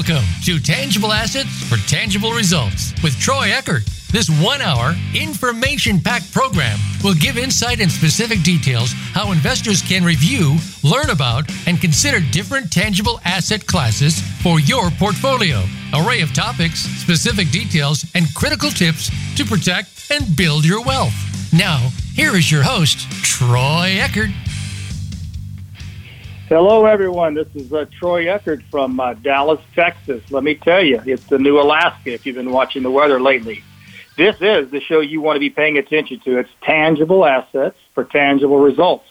Welcome to Tangible Assets for Tangible Results with Troy Eckert. This one hour, information packed program will give insight and specific details how investors can review, learn about, and consider different tangible asset classes for your portfolio. Array of topics, specific details, and critical tips to protect and build your wealth. Now, here is your host, Troy Eckert. Hello, everyone. This is uh, Troy Eckert from uh, Dallas, Texas. Let me tell you, it's the new Alaska if you've been watching the weather lately. This is the show you want to be paying attention to. It's tangible assets for tangible results.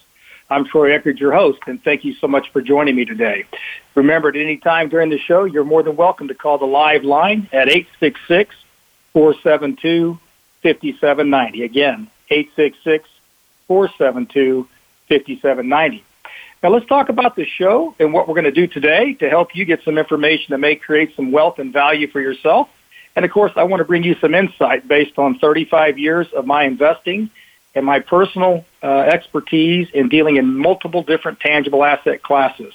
I'm Troy Eckert, your host, and thank you so much for joining me today. Remember, at any time during the show, you're more than welcome to call the live line at 866 472 5790. Again, 866 472 5790. Now let's talk about the show and what we're going to do today to help you get some information that may create some wealth and value for yourself. And of course, I want to bring you some insight based on 35 years of my investing and my personal uh, expertise in dealing in multiple different tangible asset classes.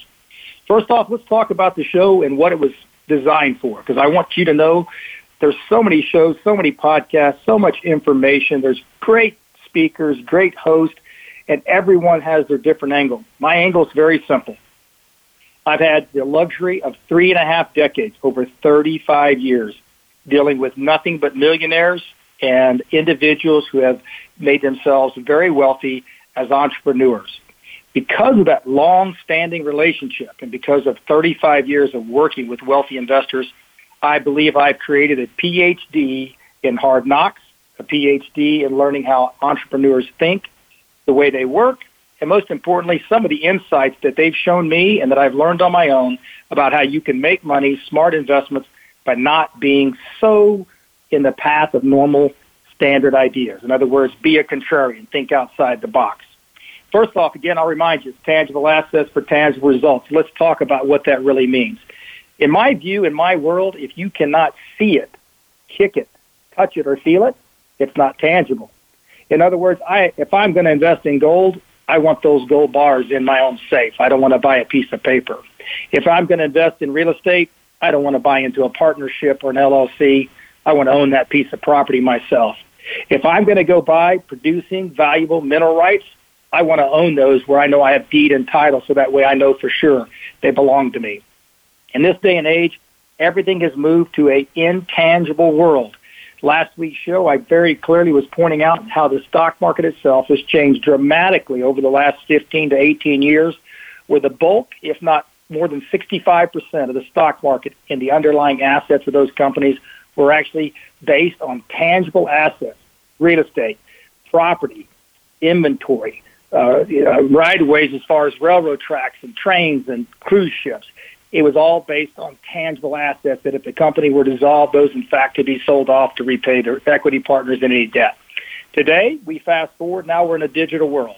First off, let's talk about the show and what it was designed for, because I want you to know there's so many shows, so many podcasts, so much information. There's great speakers, great hosts, and everyone has their different angle. My angle is very simple. I've had the luxury of three and a half decades, over 35 years, dealing with nothing but millionaires and individuals who have made themselves very wealthy as entrepreneurs. Because of that long-standing relationship and because of 35 years of working with wealthy investors, I believe I've created a PhD in hard knocks, a PhD in learning how entrepreneurs think, the way they work, and most importantly, some of the insights that they've shown me and that I've learned on my own about how you can make money, smart investments, by not being so in the path of normal standard ideas. In other words, be a contrarian, think outside the box. First off, again, I'll remind you, it's tangible assets for tangible results. Let's talk about what that really means. In my view, in my world, if you cannot see it, kick it, touch it, or feel it, it's not tangible. In other words, I if I'm going to invest in gold, I want those gold bars in my own safe. I don't want to buy a piece of paper. If I'm going to invest in real estate, I don't want to buy into a partnership or an LLC. I want to own that piece of property myself. If I'm going to go buy producing valuable mineral rights, I want to own those where I know I have deed and title so that way I know for sure they belong to me. In this day and age, everything has moved to a intangible world last week's show, I very clearly was pointing out how the stock market itself has changed dramatically over the last 15 to 18 years, where the bulk, if not more than 65% of the stock market and the underlying assets of those companies were actually based on tangible assets, real estate, property, inventory, uh, you know, right of ways as far as railroad tracks and trains and cruise ships. It was all based on tangible assets that if the company were dissolved, those in fact could be sold off to repay their equity partners in any debt. Today, we fast forward, now we're in a digital world.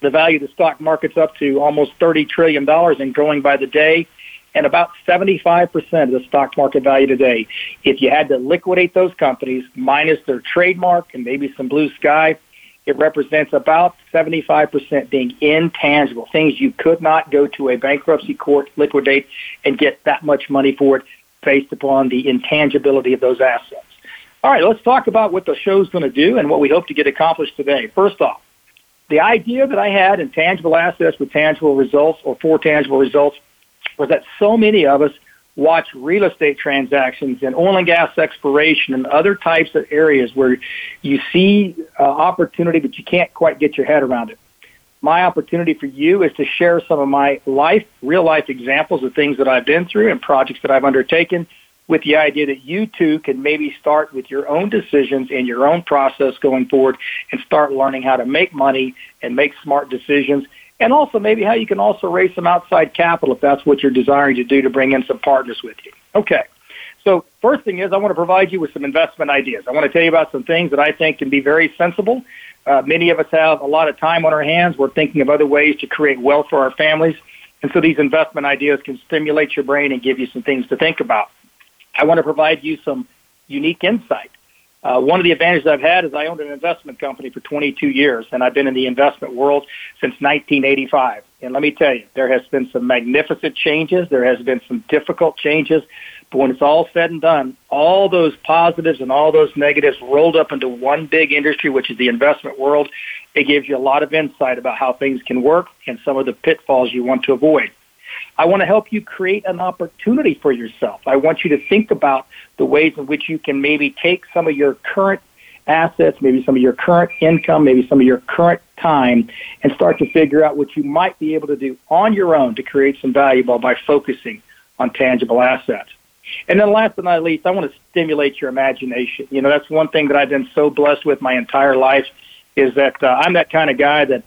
The value of the stock market's up to almost $30 trillion and growing by the day, and about 75% of the stock market value today. If you had to liquidate those companies, minus their trademark and maybe some blue sky, it represents about 75% being intangible, things you could not go to a bankruptcy court, liquidate, and get that much money for it based upon the intangibility of those assets. All right, let's talk about what the show's going to do and what we hope to get accomplished today. First off, the idea that I had in tangible assets with tangible results or for tangible results was that so many of us watch real estate transactions and oil and gas exploration and other types of areas where you see uh, opportunity but you can't quite get your head around it. My opportunity for you is to share some of my life, real life examples of things that I've been through and projects that I've undertaken with the idea that you too can maybe start with your own decisions and your own process going forward and start learning how to make money and make smart decisions and also maybe how you can also raise some outside capital if that's what you're desiring to do to bring in some partners with you. Okay. So first thing is I want to provide you with some investment ideas. I want to tell you about some things that I think can be very sensible. Uh, many of us have a lot of time on our hands. We're thinking of other ways to create wealth for our families. And so these investment ideas can stimulate your brain and give you some things to think about. I want to provide you some unique insight Uh, one of the advantages I've had is I owned an investment company for 22 years, and I've been in the investment world since 1985. And let me tell you, there has been some magnificent changes. There has been some difficult changes. But when it's all said and done, all those positives and all those negatives rolled up into one big industry, which is the investment world, it gives you a lot of insight about how things can work and some of the pitfalls you want to avoid. I want to help you create an opportunity for yourself. I want you to think about the ways in which you can maybe take some of your current assets, maybe some of your current income, maybe some of your current time, and start to figure out what you might be able to do on your own to create some value by focusing on tangible assets. And then last but not least, I want to stimulate your imagination. You know, that's one thing that I've been so blessed with my entire life is that uh, I'm that kind of guy that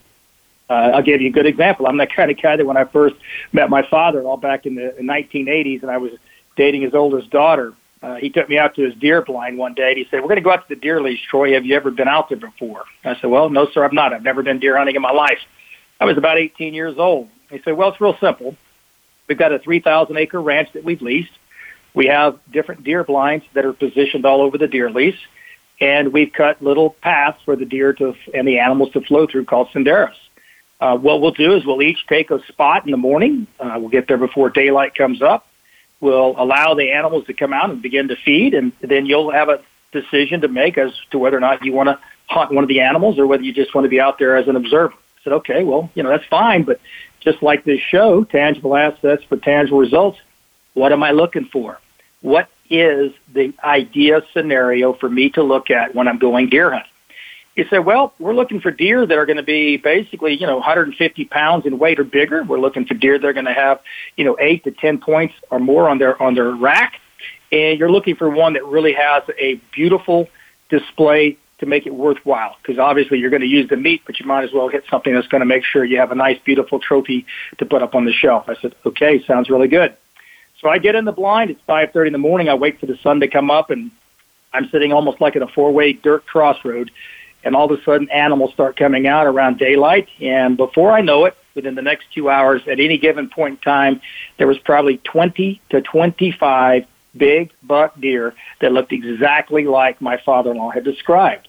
uh, I'll give you a good example. I'm that kind of guy that when I first met my father all back in the 1980s and I was dating his oldest daughter, uh, he took me out to his deer blind one day and he said, we're going to go out to the deer lease, Troy. Have you ever been out there before? I said, well, no, sir, I've not. I've never been deer hunting in my life. I was about 18 years old. He said, well, it's real simple. We've got a 3,000 acre ranch that we've leased. We have different deer blinds that are positioned all over the deer lease, and we've cut little paths for the deer to and the animals to flow through called senderos. Uh, what we'll do is we'll each take a spot in the morning. Uh, we'll get there before daylight comes up. We'll allow the animals to come out and begin to feed, and then you'll have a decision to make as to whether or not you want to hunt one of the animals or whether you just want to be out there as an observer. I said, okay, well, you know, that's fine, but just like this show, tangible assets for tangible results, what am I looking for? What is the idea scenario for me to look at when I'm going deer hunting? He said, well, we're looking for deer that are going to be basically, you know, 150 pounds in weight or bigger. We're looking for deer that are going to have, you know, eight to 10 points or more on their, on their rack. And you're looking for one that really has a beautiful display to make it worthwhile. Because obviously you're going to use the meat, but you might as well hit something that's going to make sure you have a nice, beautiful trophy to put up on the shelf. I said, okay, sounds really good. So I get in the blind. It's 5:30 in the morning. I wait for the sun to come up, and I'm sitting almost like at a four-way dirt crossroad and all of a sudden animals start coming out around daylight. And before I know it, within the next two hours, at any given point in time, there was probably 20 to 25 big buck deer that looked exactly like my father-in-law had described.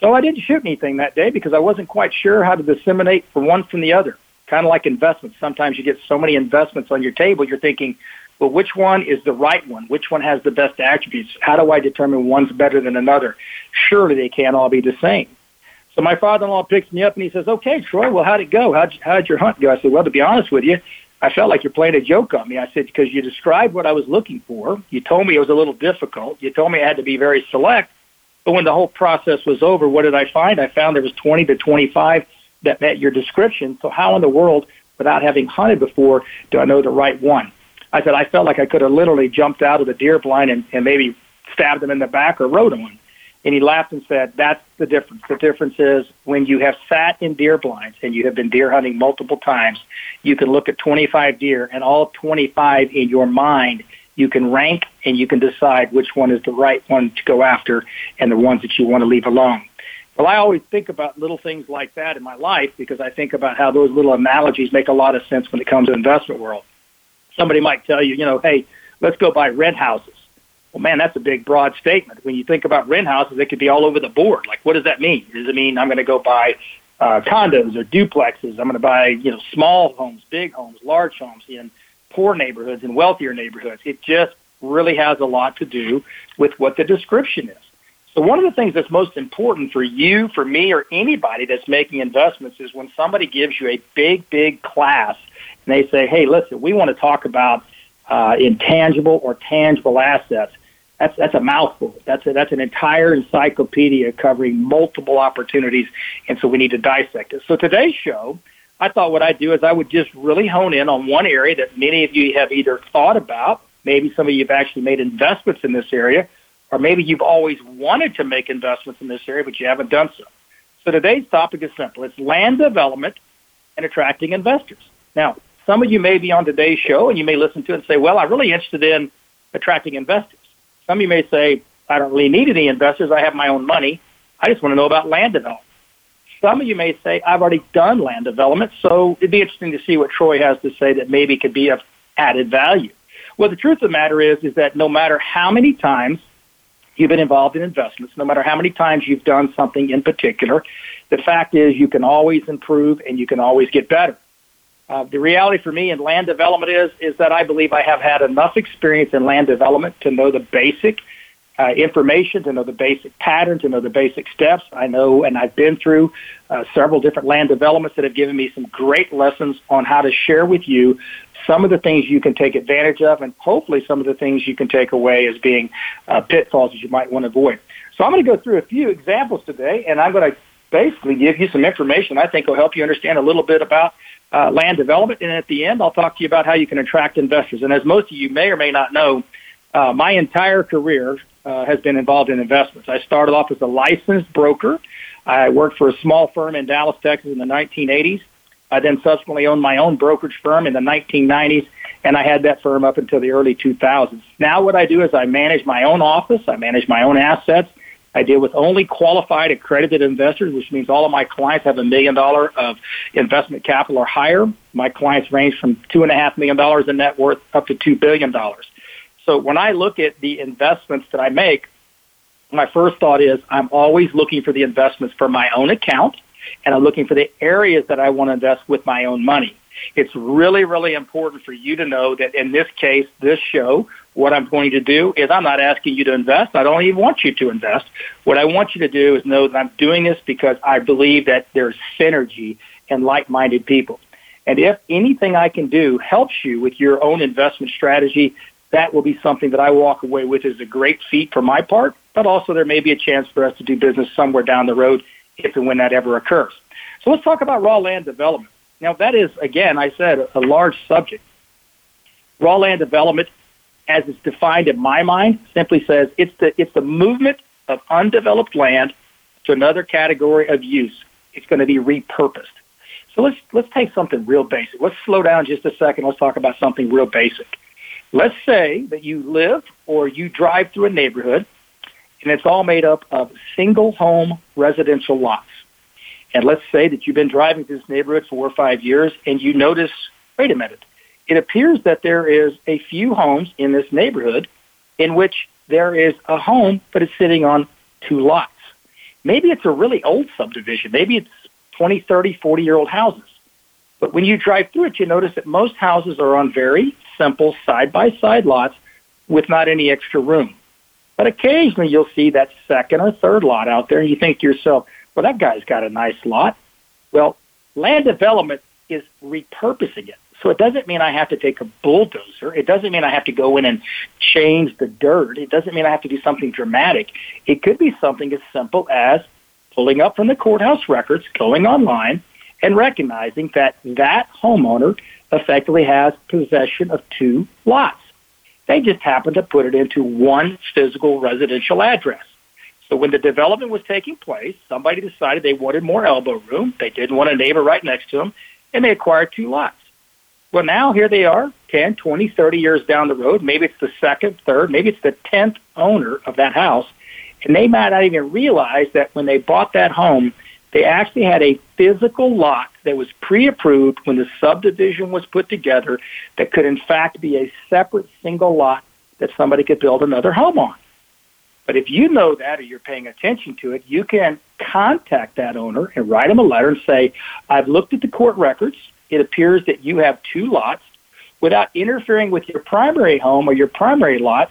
So I didn't shoot anything that day because I wasn't quite sure how to disseminate from one from the other. Kind of like investments. Sometimes you get so many investments on your table, you're thinking, well, which one is the right one? Which one has the best attributes? How do I determine one's better than another? Surely they can't all be the same. So my father-in-law picks me up and he says, okay, Troy, well, how'd it go? How'd, how'd your hunt go? I said, well, to be honest with you, I felt like you're playing a joke on me. I said, because you described what I was looking for. You told me it was a little difficult. You told me I had to be very select. But when the whole process was over, what did I find? I found there was 20 to 25 that met your description. So how in the world, without having hunted before, do I know the right one? I said I felt like I could have literally jumped out of the deer blind and, and maybe stabbed him in the back or rode on. And he laughed and said, "That's the difference. The difference is when you have sat in deer blinds and you have been deer hunting multiple times, you can look at 25 deer and all 25 in your mind." You can rank and you can decide which one is the right one to go after and the ones that you want to leave alone. Well, I always think about little things like that in my life because I think about how those little analogies make a lot of sense when it comes to investment world somebody might tell you, you know, hey, let's go buy rent houses. Well, man, that's a big, broad statement. When you think about rent houses, it could be all over the board. Like, what does that mean? Does it mean I'm going to go buy uh, condos or duplexes? I'm going to buy, you know, small homes, big homes, large homes in poor neighborhoods and wealthier neighborhoods. It just really has a lot to do with what the description is. So one of the things that's most important for you, for me, or anybody that's making investments is when somebody gives you a big, big class and they say, hey, listen, we want to talk about uh, intangible or tangible assets. That's, that's a mouthful. That's, a, that's an entire encyclopedia covering multiple opportunities, and so we need to dissect it. So today's show, I thought what I'd do is I would just really hone in on one area that many of you have either thought about, maybe some of you have actually made investments in this area, or maybe you've always wanted to make investments in this area, but you haven't done so. So today's topic is simple. It's land development and attracting investors. Now, some of you may be on today's show and you may listen to it and say, well, I'm really interested in attracting investors. Some of you may say, I don't really need any investors. I have my own money. I just want to know about land development. Some of you may say, I've already done land development, so it'd be interesting to see what Troy has to say that maybe could be of added value. Well, the truth of the matter is, is that no matter how many times you've been involved in investments, no matter how many times you've done something in particular, the fact is you can always improve and you can always get better. Uh, the reality for me in land development is is that I believe I have had enough experience in land development to know the basic uh, information, to know the basic pattern, to know the basic steps. I know, and I've been through uh, several different land developments that have given me some great lessons on how to share with you some of the things you can take advantage of, and hopefully some of the things you can take away as being uh, pitfalls that you might want to avoid. So I'm going to go through a few examples today, and I'm going to basically give you some information I think will help you understand a little bit about uh, land development. And at the end, I'll talk to you about how you can attract investors. And as most of you may or may not know, uh, my entire career uh, has been involved in investments. I started off as a licensed broker. I worked for a small firm in Dallas, Texas in the 1980s. I then subsequently owned my own brokerage firm in the 1990s, and I had that firm up until the early 2000s. Now, what I do is I manage my own office, I manage my own assets. I deal with only qualified accredited investors, which means all of my clients have a million dollar of investment capital or higher. My clients range from two and a half million dollars in net worth up to two billion dollars. So when I look at the investments that I make, my first thought is I'm always looking for the investments for my own account and I'm looking for the areas that I want to invest with my own money. It's really, really important for you to know that in this case, this show, what I'm going to do is I'm not asking you to invest. I don't even want you to invest. What I want you to do is know that I'm doing this because I believe that there's synergy in like-minded people. And if anything I can do helps you with your own investment strategy, that will be something that I walk away with as a great feat for my part, but also there may be a chance for us to do business somewhere down the road if and when that ever occurs. So let's talk about raw land development. Now, that is, again, I said, a large subject. Raw land development, as it's defined in my mind, simply says it's the, it's the movement of undeveloped land to another category of use. It's going to be repurposed. So let's, let's take something real basic. Let's slow down just a second. Let's talk about something real basic. Let's say that you live or you drive through a neighborhood and it's all made up of single home residential lots. And let's say that you've been driving through this neighborhood for four or five years and you notice, wait a minute, it appears that there is a few homes in this neighborhood in which there is a home, but it's sitting on two lots. Maybe it's a really old subdivision. Maybe it's 20, 30, 40 year old houses. But when you drive through it, you notice that most houses are on very simple side by side lots with not any extra room. But occasionally you'll see that second or third lot out there and you think to yourself, well, that guy's got a nice lot. Well, land development is repurposing it. So it doesn't mean I have to take a bulldozer. It doesn't mean I have to go in and change the dirt. It doesn't mean I have to do something dramatic. It could be something as simple as pulling up from the courthouse records, going online, and recognizing that that homeowner effectively has possession of two lots. They just happened to put it into one physical residential address. So when the development was taking place, somebody decided they wanted more elbow room. They didn't want a neighbor right next to them, and they acquired two lots. Well, now here they are, 10, 20, 30 years down the road. Maybe it's the second, third, maybe it's the 10th owner of that house. And they might not even realize that when they bought that home, they actually had a physical lot that was pre-approved when the subdivision was put together that could in fact be a separate single lot that somebody could build another home on. But if you know that or you're paying attention to it, you can contact that owner and write him a letter and say, I've looked at the court records. It appears that you have two lots. Without interfering with your primary home or your primary lot,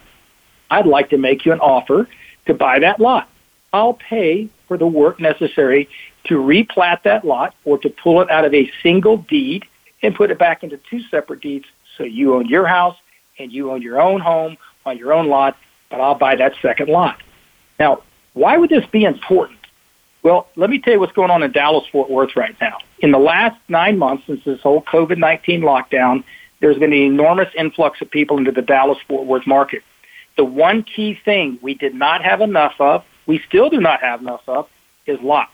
I'd like to make you an offer to buy that lot. I'll pay for the work necessary to replat that lot or to pull it out of a single deed and put it back into two separate deeds so you own your house and you own your own home on your own lot, but I'll buy that second lot. Now, why would this be important? Well, let me tell you what's going on in Dallas Fort Worth right now. In the last nine months since this whole COVID 19 lockdown, there's been an enormous influx of people into the Dallas Fort Worth market. The one key thing we did not have enough of we still do not have enough of is lots.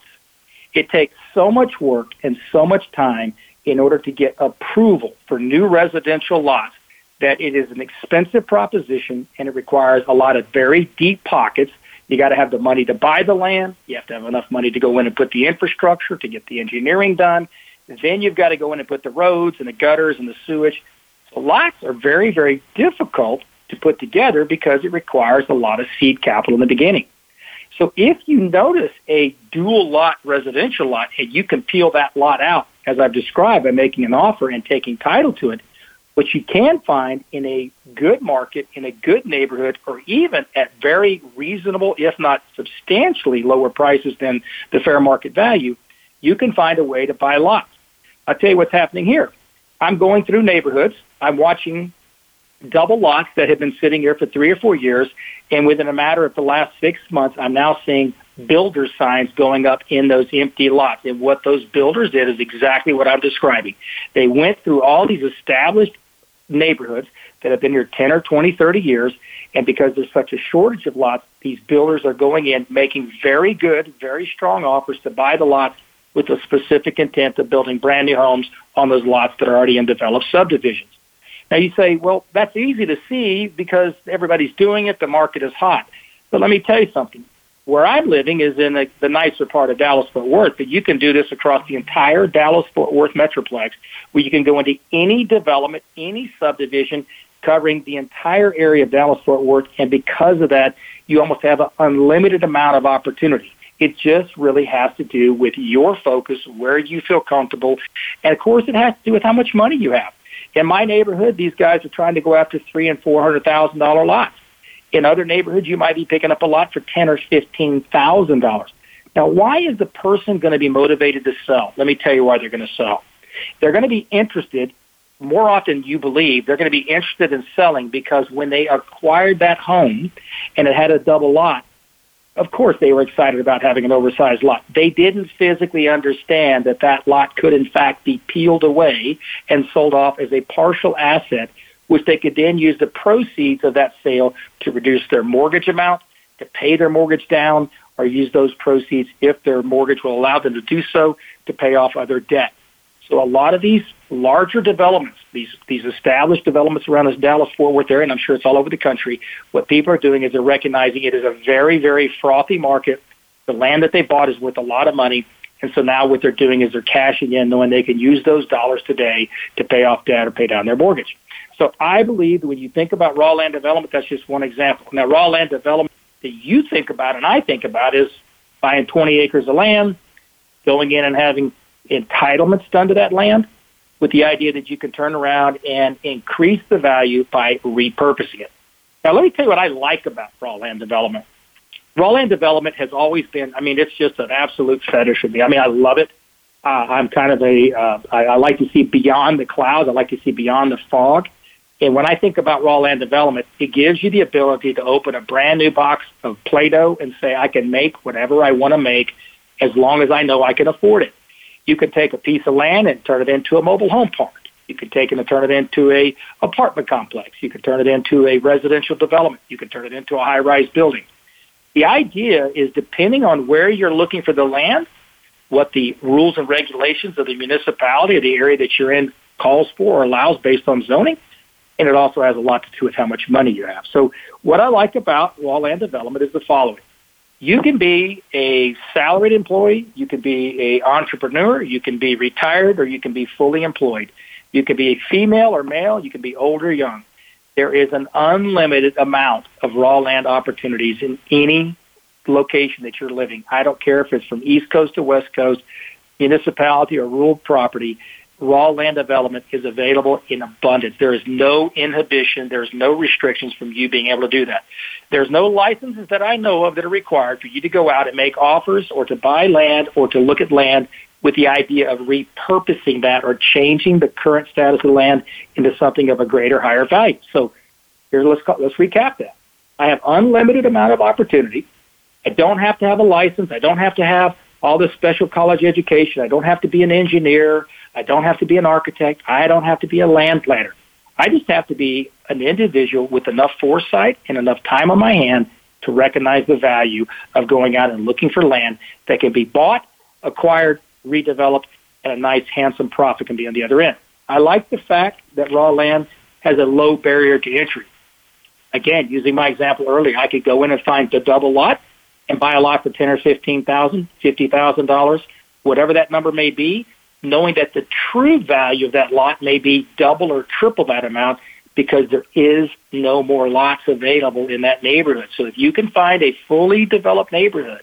It takes so much work and so much time in order to get approval for new residential lots that it is an expensive proposition and it requires a lot of very deep pockets. You got to have the money to buy the land. You have to have enough money to go in and put the infrastructure to get the engineering done. Then you've got to go in and put the roads and the gutters and the sewage. So lots are very, very difficult to put together because it requires a lot of seed capital in the beginning. So if you notice a dual lot residential lot and you can peel that lot out, as I've described, by making an offer and taking title to it, what you can find in a good market, in a good neighborhood, or even at very reasonable, if not substantially lower prices than the fair market value, you can find a way to buy lots. I'll tell you what's happening here. I'm going through neighborhoods. I'm watching double lots that have been sitting here for three or four years, and within a matter of the last six months, I'm now seeing builder signs going up in those empty lots. And what those builders did is exactly what I'm describing. They went through all these established neighborhoods that have been here 10 or 20, 30 years, and because there's such a shortage of lots, these builders are going in making very good, very strong offers to buy the lots with the specific intent of building brand new homes on those lots that are already in developed subdivisions. Now you say, well, that's easy to see because everybody's doing it, the market is hot. But let me tell you something. Where I'm living is in the, the nicer part of Dallas Fort Worth, but you can do this across the entire Dallas Fort Worth Metroplex, where you can go into any development, any subdivision, covering the entire area of Dallas Fort Worth, and because of that, you almost have an unlimited amount of opportunity. It just really has to do with your focus, where you feel comfortable, and of course, it has to do with how much money you have. In my neighborhood, these guys are trying to go after three and four hundred thousand dollar lots. In other neighborhoods, you might be picking up a lot for ten or fifteen thousand dollars. Now, why is the person going to be motivated to sell? Let me tell you why they're going to sell. They're going to be interested more often you believe. They're going to be interested in selling because when they acquired that home and it had a double lot, of course they were excited about having an oversized lot. They didn't physically understand that that lot could in fact be peeled away and sold off as a partial asset, which they could then use the proceeds of that sale to reduce their mortgage amount, to pay their mortgage down, or use those proceeds if their mortgage will allow them to do so to pay off other debt. So a lot of these larger developments, these these established developments around this Dallas Fort Worth area, and I'm sure it's all over the country. What people are doing is they're recognizing it is a very very frothy market. The land that they bought is worth a lot of money, and so now what they're doing is they're cashing in, knowing they can use those dollars today to pay off debt or pay down their mortgage. So I believe when you think about raw land development, that's just one example. Now, raw land development that you think about and I think about is buying 20 acres of land, going in and having entitlements done to that land with the idea that you can turn around and increase the value by repurposing it. Now, let me tell you what I like about raw land development. Raw land development has always been, I mean, it's just an absolute fetish for me. I mean, I love it. Uh, I'm kind of a, uh, I, I like to see beyond the clouds. I like to see beyond the fog. And when I think about raw land development, it gives you the ability to open a brand new box of Play-Doh and say, I can make whatever I want to make as long as I know I can afford it. You could take a piece of land and turn it into a mobile home park. You could take it and turn it into a apartment complex. You could turn it into a residential development. You could turn it into a high-rise building. The idea is depending on where you're looking for the land, what the rules and regulations of the municipality or the area that you're in calls for or allows based on zoning, and it also has a lot to do with how much money you have. So what I like about raw land development is the following. You can be a salaried employee, you can be a entrepreneur, you can be retired, or you can be fully employed. You can be a female or male, you can be old or young. There is an unlimited amount of raw land opportunities in any location that you're living. I don't care if it's from East Coast to West Coast, municipality or rural property raw land development is available in abundance. There is no inhibition, there's no restrictions from you being able to do that. There's no licenses that I know of that are required for you to go out and make offers or to buy land or to look at land with the idea of repurposing that or changing the current status of land into something of a greater, higher value. So here, let's, call, let's recap that. I have unlimited amount of opportunity. I don't have to have a license. I don't have to have all this special college education. I don't have to be an engineer. I don't have to be an architect. I don't have to be a land planner. I just have to be an individual with enough foresight and enough time on my hand to recognize the value of going out and looking for land that can be bought, acquired, redeveloped, and a nice, handsome profit can be on the other end. I like the fact that raw land has a low barrier to entry. Again, using my example earlier, I could go in and find the double lot and buy a lot for ten or fifteen thousand, fifty thousand dollars, whatever that number may be, knowing that the true value of that lot may be double or triple that amount because there is no more lots available in that neighborhood. So if you can find a fully developed neighborhood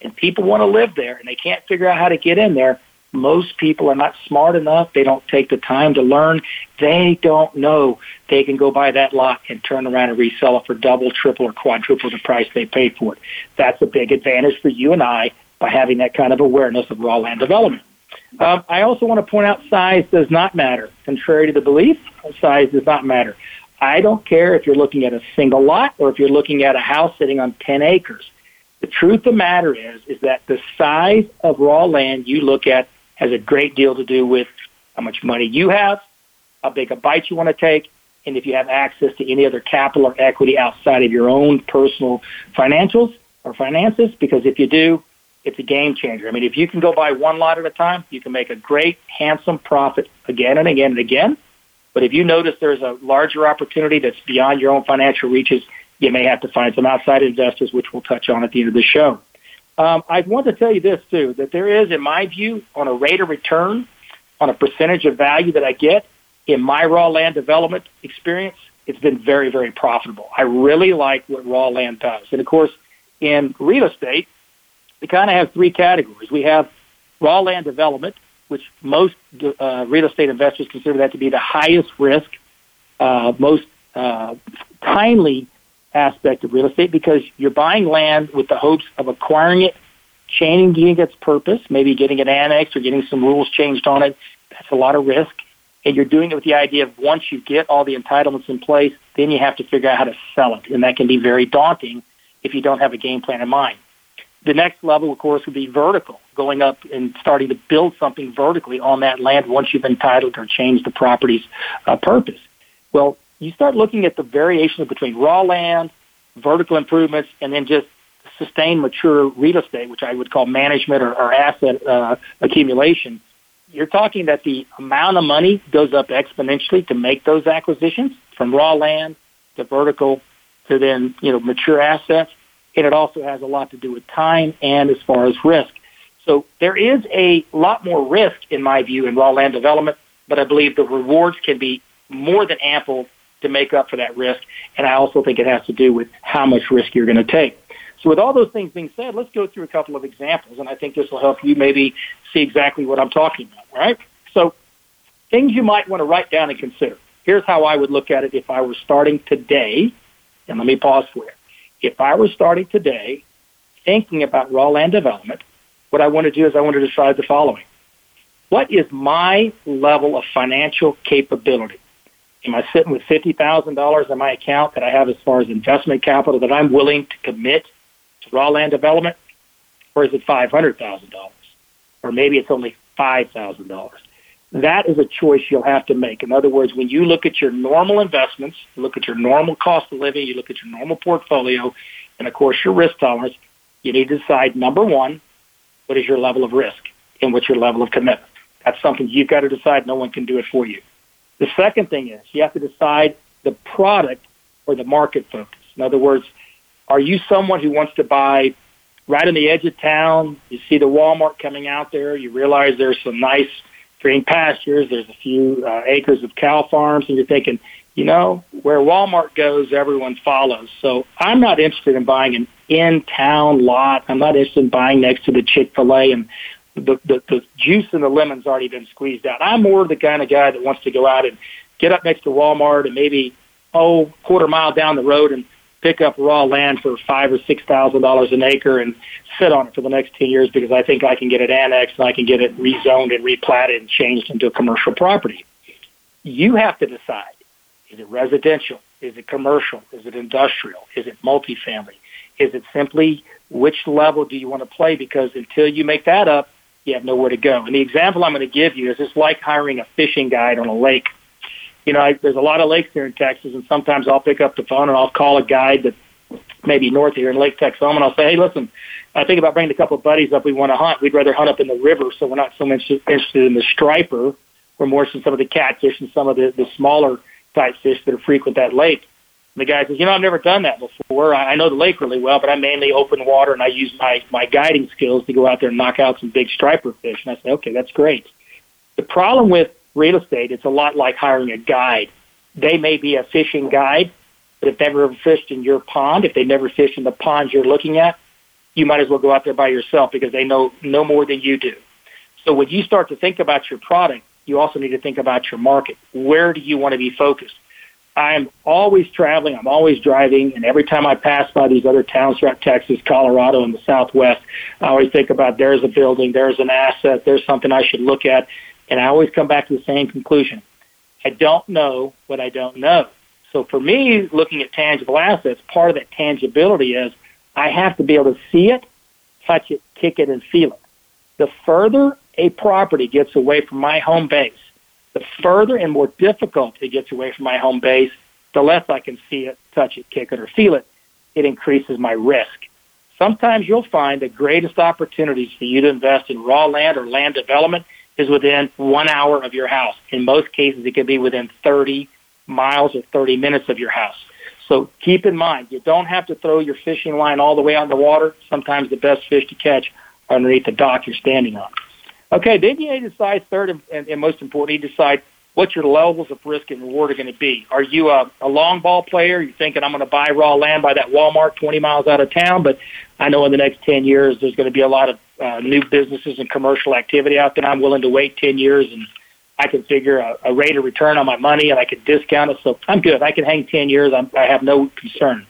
and people want to live there and they can't figure out how to get in there, most people are not smart enough. They don't take the time to learn. They don't know they can go buy that lot and turn around and resell it for double, triple, or quadruple the price they paid for it. That's a big advantage for you and I by having that kind of awareness of raw land development. Um, I also want to point out size does not matter. Contrary to the belief, size does not matter. I don't care if you're looking at a single lot or if you're looking at a house sitting on 10 acres. The truth of the matter is, is that the size of raw land you look at has a great deal to do with how much money you have, how big a bite you want to take, and if you have access to any other capital or equity outside of your own personal financials or finances, because if you do, it's a game changer. I mean, if you can go buy one lot at a time, you can make a great, handsome profit again and again and again. But if you notice there's a larger opportunity that's beyond your own financial reaches, you may have to find some outside investors, which we'll touch on at the end of the show. Um, I want to tell you this too, that there is, in my view, on a rate of return, on a percentage of value that I get in my raw land development experience, it's been very, very profitable. I really like what raw land does. And of course, in real estate, we kind of have three categories. We have raw land development, which most uh, real estate investors consider that to be the highest risk, uh, most uh, timely aspect of real estate because you're buying land with the hopes of acquiring it, changing its purpose, maybe getting it annexed or getting some rules changed on it. That's a lot of risk. And you're doing it with the idea of once you get all the entitlements in place, then you have to figure out how to sell it. And that can be very daunting if you don't have a game plan in mind. The next level, of course, would be vertical, going up and starting to build something vertically on that land once you've entitled or changed the property's uh, purpose. Well, you start looking at the variations between raw land, vertical improvements, and then just sustained mature real estate, which I would call management or, or asset uh, accumulation, you're talking that the amount of money goes up exponentially to make those acquisitions from raw land to vertical to then, you know, mature assets. And it also has a lot to do with time and as far as risk. So there is a lot more risk, in my view, in raw land development, but I believe the rewards can be more than ample to make up for that risk. And I also think it has to do with how much risk you're going to take. So with all those things being said, let's go through a couple of examples, and I think this will help you maybe see exactly what I'm talking about, right? So things you might want to write down and consider. Here's how I would look at it if I were starting today, and let me pause for it. If I were starting today thinking about raw land development, what I want to do is I want to decide the following. What is my level of financial capability? Am I sitting with $50,000 in my account that I have as far as investment capital that I'm willing to commit to raw land development? Or is it $500,000? Or maybe it's only $5,000. That is a choice you'll have to make. In other words, when you look at your normal investments, you look at your normal cost of living, you look at your normal portfolio, and of course your risk tolerance, you need to decide number one, what is your level of risk and what's your level of commitment? That's something you've got to decide. No one can do it for you. The second thing is you have to decide the product or the market focus. In other words, are you someone who wants to buy right on the edge of town? You see the Walmart coming out there. You realize there's some nice green pastures. There's a few uh, acres of cow farms, and you're thinking, you know, where Walmart goes, everyone follows. So I'm not interested in buying an in-town lot. I'm not interested in buying next to the Chick-fil-A and the, the, the juice in the lemon's already been squeezed out. I'm more the kind of guy that wants to go out and get up next to Walmart and maybe, oh, quarter mile down the road and pick up raw land for five or six thousand dollars an acre and sit on it for the next ten years because I think I can get it annexed and I can get it rezoned and replatted and changed into a commercial property. You have to decide: is it residential? Is it commercial? Is it industrial? Is it multifamily? Is it simply which level do you want to play? Because until you make that up, you have nowhere to go. And the example I'm going to give you is it's like hiring a fishing guide on a lake. You know, I, there's a lot of lakes here in Texas, and sometimes I'll pick up the phone and I'll call a guide that maybe north here in Lake Texoma, and I'll say, hey, listen, I think about bringing a couple of buddies up. We want to hunt. We'd rather hunt up in the river, so we're not so much interested in the striper. We're more interested in some of the catfish and some of the, the smaller type fish that are frequent that lake. And the guy says, you know, I've never done that before. I, I know the lake really well, but I mainly open water and I use my, my guiding skills to go out there and knock out some big striper fish. And I say, okay, that's great. The problem with real estate, it's a lot like hiring a guide. they may be a fishing guide, but if they've never fished in your pond, if they've never fished in the pond you're looking at, you might as well go out there by yourself because they know no more than you do. So when you start to think about your product, you also need to think about your market. Where do you want to be focused? I'm always traveling. I'm always driving. And every time I pass by these other towns throughout Texas, Colorado, and the Southwest, I always think about there's a building, there's an asset, there's something I should look at. And I always come back to the same conclusion. I don't know what I don't know. So for me, looking at tangible assets, part of that tangibility is I have to be able to see it, touch it, kick it, and feel it. The further a property gets away from my home base, the further and more difficult it gets away from my home base, the less I can see it, touch it, kick it, or feel it. It increases my risk. Sometimes you'll find the greatest opportunities for you to invest in raw land or land development is within one hour of your house. In most cases, it can be within 30 miles or 30 minutes of your house. So keep in mind, you don't have to throw your fishing line all the way out in the water. Sometimes the best fish to catch are underneath the dock you're standing on. Okay, then you need to decide third and, and, and most important, you decide what your levels of risk and reward are going to be. Are you a, a long ball player? You're thinking I'm going to buy raw land by that Walmart 20 miles out of town, but I know in the next 10 years there's going to be a lot of uh, new businesses and commercial activity out there. I'm willing to wait 10 years and I can figure a, a rate of return on my money and I can discount it. So I'm good. I can hang 10 years. I'm, I have no concern.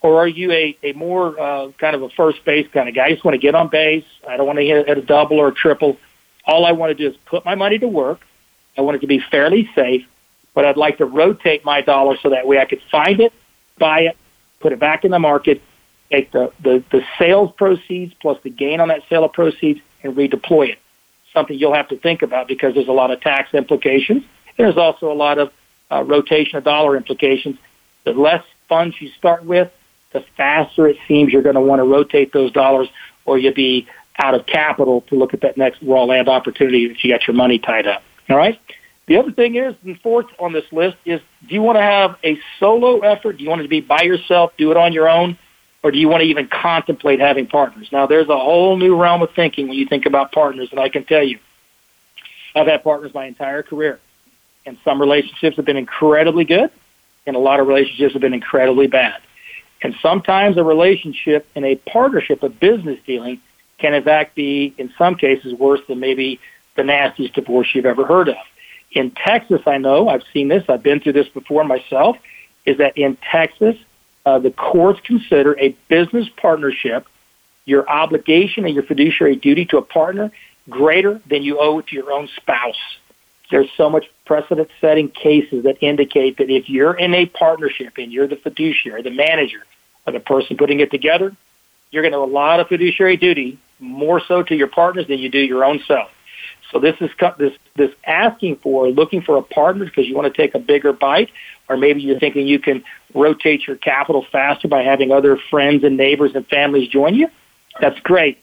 Or are you a, a more uh, kind of a first base kind of guy? I just want to get on base. I don't want to hit, hit a double or a triple. All I want to do is put my money to work. I want it to be fairly safe, but I'd like to rotate my dollar so that way I could find it, buy it, put it back in the market, take the, the, the sales proceeds plus the gain on that sale of proceeds and redeploy it. Something you'll have to think about because there's a lot of tax implications. There's also a lot of uh, rotation of dollar implications. The less funds you start with, the faster it seems you're going to want to rotate those dollars or you'll be out of capital to look at that next raw land opportunity if you got your money tied up. All right? The other thing is, and fourth on this list is, do you want to have a solo effort? Do you want it to be by yourself, do it on your own, or do you want to even contemplate having partners? Now, there's a whole new realm of thinking when you think about partners, and I can tell you, I've had partners my entire career, and some relationships have been incredibly good, and a lot of relationships have been incredibly bad. And sometimes a relationship and a partnership of business dealing can in fact be, in some cases, worse than maybe the nastiest divorce you've ever heard of. In Texas, I know, I've seen this, I've been through this before myself, is that in Texas, uh, the courts consider a business partnership your obligation and your fiduciary duty to a partner greater than you owe to your own spouse. There's so much precedent setting cases that indicate that if you're in a partnership and you're the fiduciary, the manager, or the person putting it together, you're going to have a lot of fiduciary duty more so to your partners than you do your own self. So this is this this asking for looking for a partner because you want to take a bigger bite, or maybe you're thinking you can rotate your capital faster by having other friends and neighbors and families join you. That's great,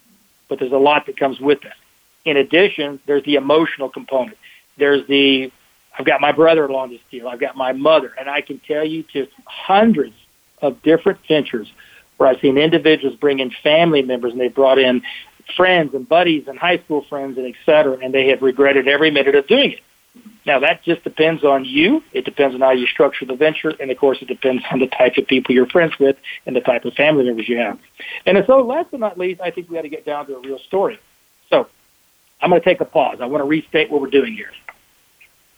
but there's a lot that comes with that. In addition, there's the emotional component. There's the I've got my brother-in-law in this deal. I've got my mother, and I can tell you just hundreds of different ventures where I've seen individuals bring in family members and they brought in friends and buddies and high school friends and et cetera, and they have regretted every minute of doing it. Now that just depends on you. It depends on how you structure the venture, and of course, it depends on the type of people you're friends with and the type of family members you have. And so, last but not least, I think we got to get down to a real story. So, I'm going to take a pause. I want to restate what we're doing here.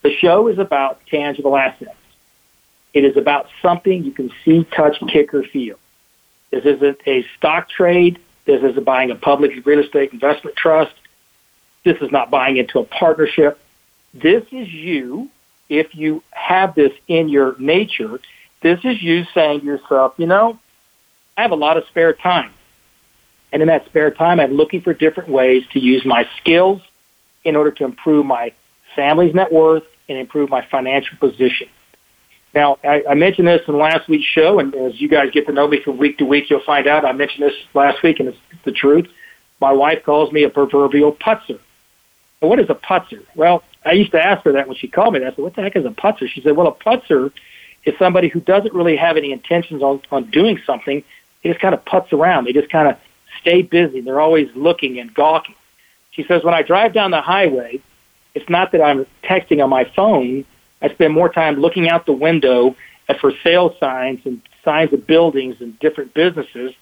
The show is about tangible assets. It is about something you can see, touch, kick, or feel. This isn't a stock trade. This isn't buying a public real estate investment trust. This is not buying into a partnership. This is you, if you have this in your nature, this is you saying to yourself, you know, I have a lot of spare time. And in that spare time, I'm looking for different ways to use my skills in order to improve my family's net worth and improve my financial position. Now, I, I mentioned this in last week's show, and as you guys get to know me from week to week, you'll find out I mentioned this last week, and it's the truth. My wife calls me a proverbial putzer. What is a putzer? Well, I used to ask her that when she called me. I said, "What the heck is a putzer?" She said, "Well, a putzer is somebody who doesn't really have any intentions on on doing something. They just kind of putz around. They just kind of stay busy. They're always looking and gawking." She says, "When I drive down the highway, it's not that I'm texting on my phone I spend more time looking out the window at for sale signs and signs of buildings and different businesses.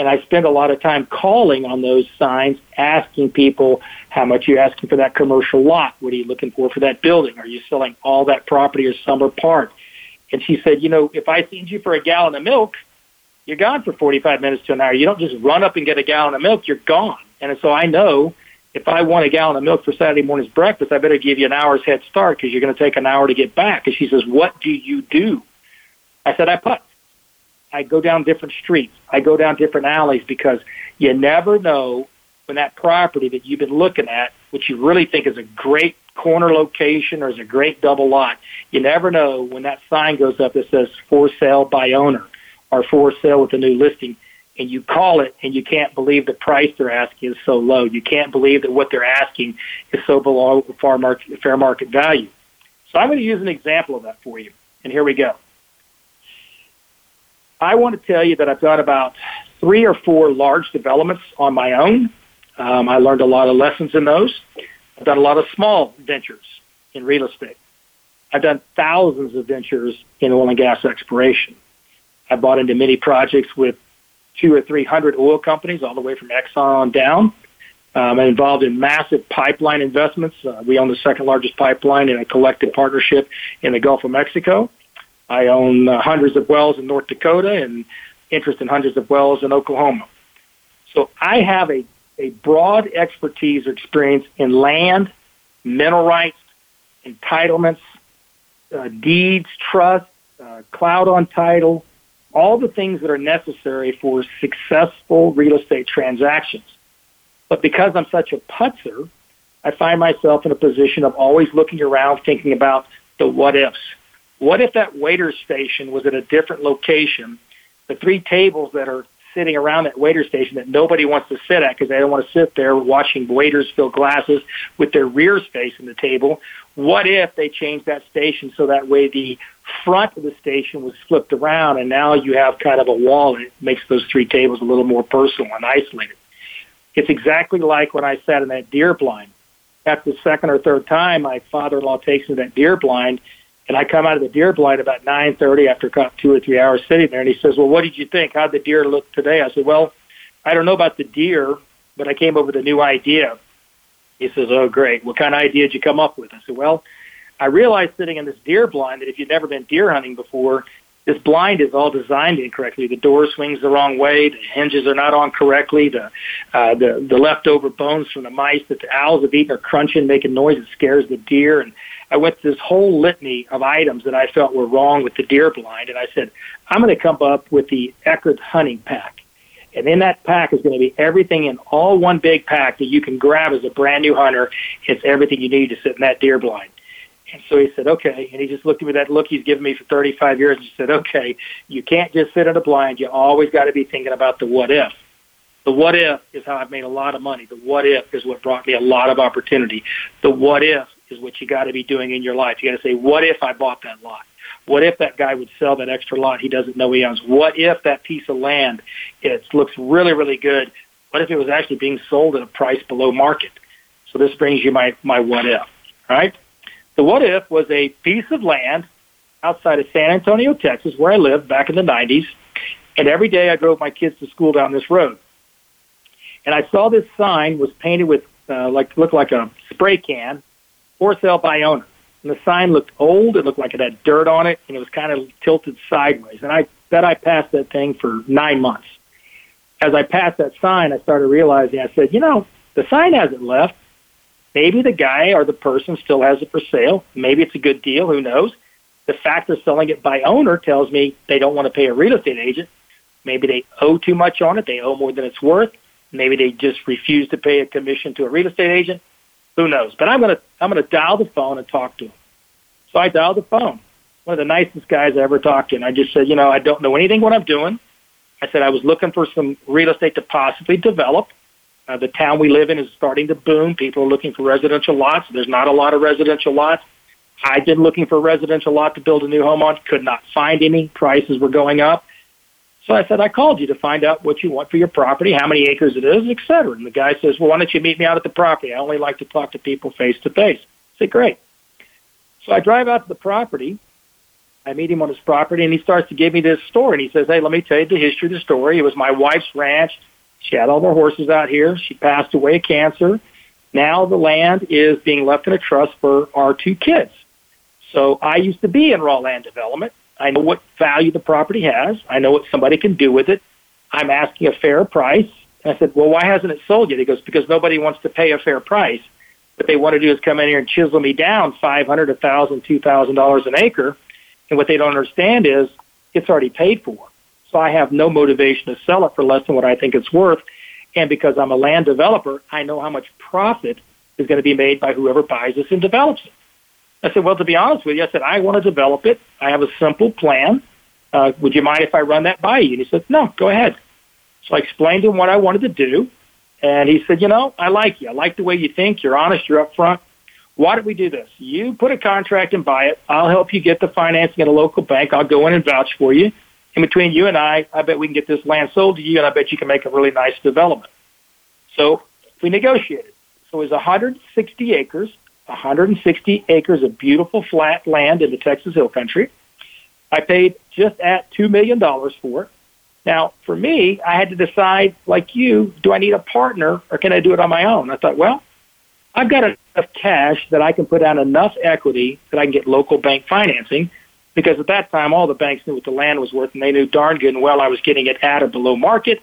And I spend a lot of time calling on those signs, asking people how much you're asking for that commercial lot. What are you looking for for that building? Are you selling all that property or some or part? And she said, you know, if I send you for a gallon of milk, you're gone for 45 minutes to an hour. You don't just run up and get a gallon of milk, you're gone. And so I know if I want a gallon of milk for Saturday morning's breakfast, I better give you an hour's head start because you're going to take an hour to get back. And she says, what do you do? I said, I putt. I go down different streets. I go down different alleys because you never know when that property that you've been looking at, which you really think is a great corner location or is a great double lot, you never know when that sign goes up that says for sale by owner or for sale with a new listing and you call it and you can't believe the price they're asking is so low. You can't believe that what they're asking is so below fair market, fair market value. So I'm going to use an example of that for you. And here we go. I want to tell you that I've done about three or four large developments on my own. Um, I learned a lot of lessons in those. I've done a lot of small ventures in real estate. I've done thousands of ventures in oil and gas exploration. I bought into many projects with two or three hundred oil companies, all the way from Exxon on down. Um, I'm involved in massive pipeline investments. Uh, we own the second largest pipeline in a collective partnership in the Gulf of Mexico. I own uh, hundreds of wells in North Dakota and interest in hundreds of wells in Oklahoma. So I have a, a broad expertise or experience in land, mineral rights, entitlements, uh, deeds, trust, uh, cloud on title, all the things that are necessary for successful real estate transactions. But because I'm such a putzer, I find myself in a position of always looking around thinking about the what ifs. What if that waiter station was at a different location? The three tables that are sitting around that waiter station that nobody wants to sit at because they don't want to sit there watching waiters fill glasses with their rears facing the table. What if they changed that station so that way the front of the station was flipped around and now you have kind of a wall it makes those three tables a little more personal and isolated. It's exactly like when I sat in that deer blind. After the second or third time, my father-in-law takes me to that deer blind and I come out of the deer blind about 9:30 after two or three hours sitting there, and he says, "Well, what did you think? How'd the deer look today?" I said, "Well, I don't know about the deer, but I came up with a new idea." He says, "Oh, great. What kind of idea did you come up with?" I said, "Well, I realized sitting in this deer blind that if you've never been deer hunting before, this blind is all designed incorrectly. The door swings the wrong way. The hinges are not on correctly. The uh, the the leftover bones from the mice that the owls have eaten are crunching, making noise. It scares the deer. And I went through this whole litany of items that I felt were wrong with the deer blind, and I said, I'm going to come up with the Eckert hunting pack. And in that pack is going to be everything in all one big pack that you can grab as a brand new hunter. It's everything you need to sit in that deer blind. And so he said, okay. And he just looked at me that look he's given me for 35 years and he said, okay, you can't just sit in a blind. You always got to be thinking about the what if. The what if is how I've made a lot of money. The what if is what brought me a lot of opportunity. The what if is what you got to be doing in your life. You got to say, what if I bought that lot? What if that guy would sell that extra lot he doesn't know he owns? What if that piece of land it looks really really good? What if it was actually being sold at a price below market? So this brings you my my what if, right? The what if was a piece of land outside of San Antonio, Texas, where I lived back in the 90s, and every day I drove my kids to school down this road. And I saw this sign was painted with uh, like looked like a spray can for sale by owner. And the sign looked old. It looked like it had dirt on it, and it was kind of tilted sideways. And I bet I passed that thing for nine months. As I passed that sign, I started realizing. I said, you know, the sign hasn't left. Maybe the guy or the person still has it for sale. Maybe it's a good deal. Who knows? The fact they're selling it by owner tells me they don't want to pay a real estate agent. Maybe they owe too much on it. They owe more than it's worth. Maybe they just refuse to pay a commission to a real estate agent. Who knows? But I'm gonna I'm gonna dial the phone and talk to him. So I dialed the phone. One of the nicest guys I ever talked to, and I just said, you know, I don't know anything what I'm doing. I said I was looking for some real estate to possibly develop. Uh, the town we live in is starting to boom. People are looking for residential lots. There's not a lot of residential lots. I've been looking for a residential lot to build a new home on. Could not find any. Prices were going up. So I said, I called you to find out what you want for your property, how many acres it is, et cetera. And the guy says, well, why don't you meet me out at the property? I only like to talk to people face to face. I said, great. So I drive out to the property. I meet him on his property, and he starts to give me this story. And he says, "Hey, let me tell you the history of the story. It was my wife's ranch. She had all the horses out here. She passed away of cancer. Now the land is being left in a trust for our two kids. So I used to be in raw land development. I know what value the property has. I know what somebody can do with it. I'm asking a fair price. I said, well, why hasn't it sold yet? He goes, because nobody wants to pay a fair price. What they want to do is come in here and chisel me down five hundred, a thousand, two thousand dollars an acre. And what they don't understand is it's already paid for. So I have no motivation to sell it for less than what I think it's worth. And because I'm a land developer, I know how much profit is going to be made by whoever buys this and develops it. I said, well, to be honest with you, I said, I want to develop it. I have a simple plan. Uh, would you mind if I run that by you? And he said, no, go ahead. So I explained to him what I wanted to do. And he said, you know, I like you. I like the way you think. You're honest. You're upfront. Why don't we do this? You put a contract and buy it. I'll help you get the financing at a local bank. I'll go in and vouch for you. And between you and I, I bet we can get this land sold to you, and I bet you can make a really nice development. So we negotiated. So it was 160 acres, 160 acres of beautiful flat land in the Texas Hill Country. I paid just at $2 million for it. Now, for me, I had to decide, like you, do I need a partner or can I do it on my own? I thought, well, I've got enough cash that I can put down enough equity that I can get local bank financing because at that time all the banks knew what the land was worth and they knew darn good and well I was getting it at or below market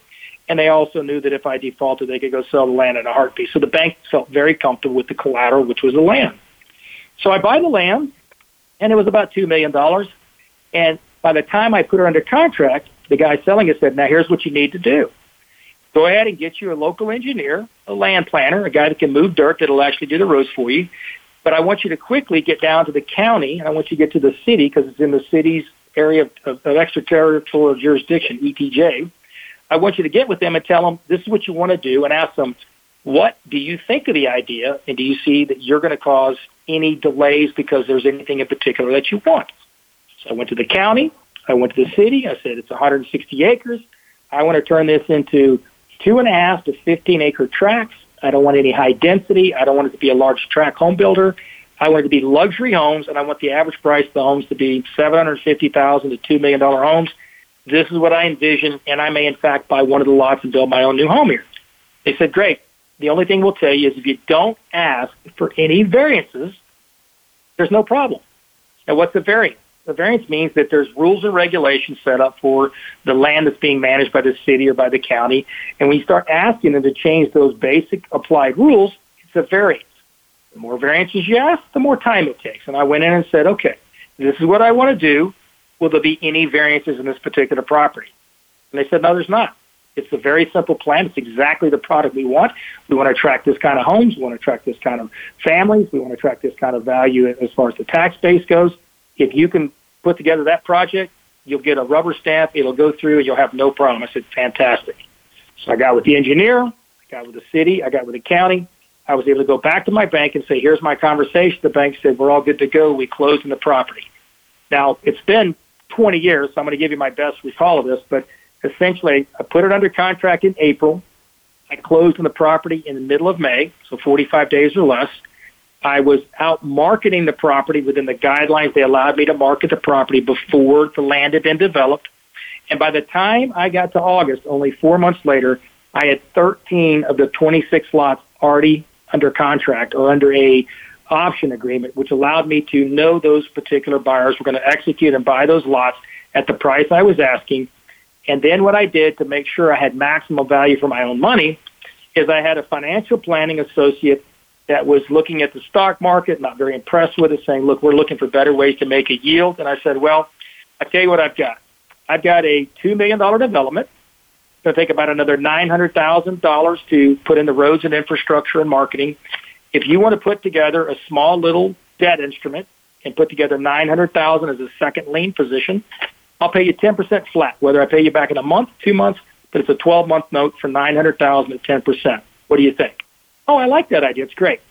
and they also knew that if I defaulted they could go sell the land in a heartbeat. So the bank felt very comfortable with the collateral which was the land. So I buy the land and it was about two million dollars and by the time I put her under contract, the guy selling it said, Now here's what you need to do. Go ahead and get you a local engineer, a land planner, a guy that can move dirt that'll actually do the roads for you. But I want you to quickly get down to the county, and I want you to get to the city because it's in the city's area of, of, of extraterritorial jurisdiction, ETJ. I want you to get with them and tell them this is what you want to do, and ask them, what do you think of the idea, and do you see that you're going to cause any delays because there's anything in particular that you want? So I went to the county, I went to the city. I said it's 160 acres. I want to turn this into two and a half to 15 acre tracts. I don't want any high density. I don't want it to be a large tract home builder. I want it to be luxury homes, and I want the average price of the homes to be seven hundred fifty thousand to two million dollar homes. This is what I envision, and I may in fact buy one of the lots and build my own new home here. They said, "Great. The only thing we'll tell you is if you don't ask for any variances, there's no problem." Now, what's the variance? The variance means that there's rules and regulations set up for the land that's being managed by the city or by the county. And when you start asking them to change those basic applied rules, it's a variance. The more variances you ask, the more time it takes. And I went in and said, okay, this is what I want to do. Will there be any variances in this particular property? And they said, no, there's not. It's a very simple plan. It's exactly the product we want. We want to attract this kind of homes. We want to attract this kind of families. We want to attract this kind of value as far as the tax base goes. If you can put together that project, you'll get a rubber stamp. It'll go through, and you'll have no problem. I said, fantastic. So I got with the engineer, I got with the city, I got with the county. I was able to go back to my bank and say, here's my conversation. The bank said, we're all good to go. We closed on the property. Now, it's been 20 years, so I'm going to give you my best recall of this, but essentially, I put it under contract in April. I closed on the property in the middle of May, so 45 days or less. I was out marketing the property within the guidelines. They allowed me to market the property before the land had been developed. And by the time I got to August, only four months later, I had 13 of the 26 lots already under contract or under a option agreement, which allowed me to know those particular buyers were going to execute and buy those lots at the price I was asking. And then what I did to make sure I had maximum value for my own money is I had a financial planning associate that was looking at the stock market, not very impressed with it, saying, look, we're looking for better ways to make a yield. And I said, well, I tell you what I've got. I've got a $2 million development. It's going to take about another $900,000 to put in the roads and infrastructure and marketing. If you want to put together a small little debt instrument and put together 900000 as a second lien position, I'll pay you 10% flat, whether I pay you back in a month, two months, but it's a 12-month note for 900000 at 10%. What do you think? Oh, I like that idea. It's great.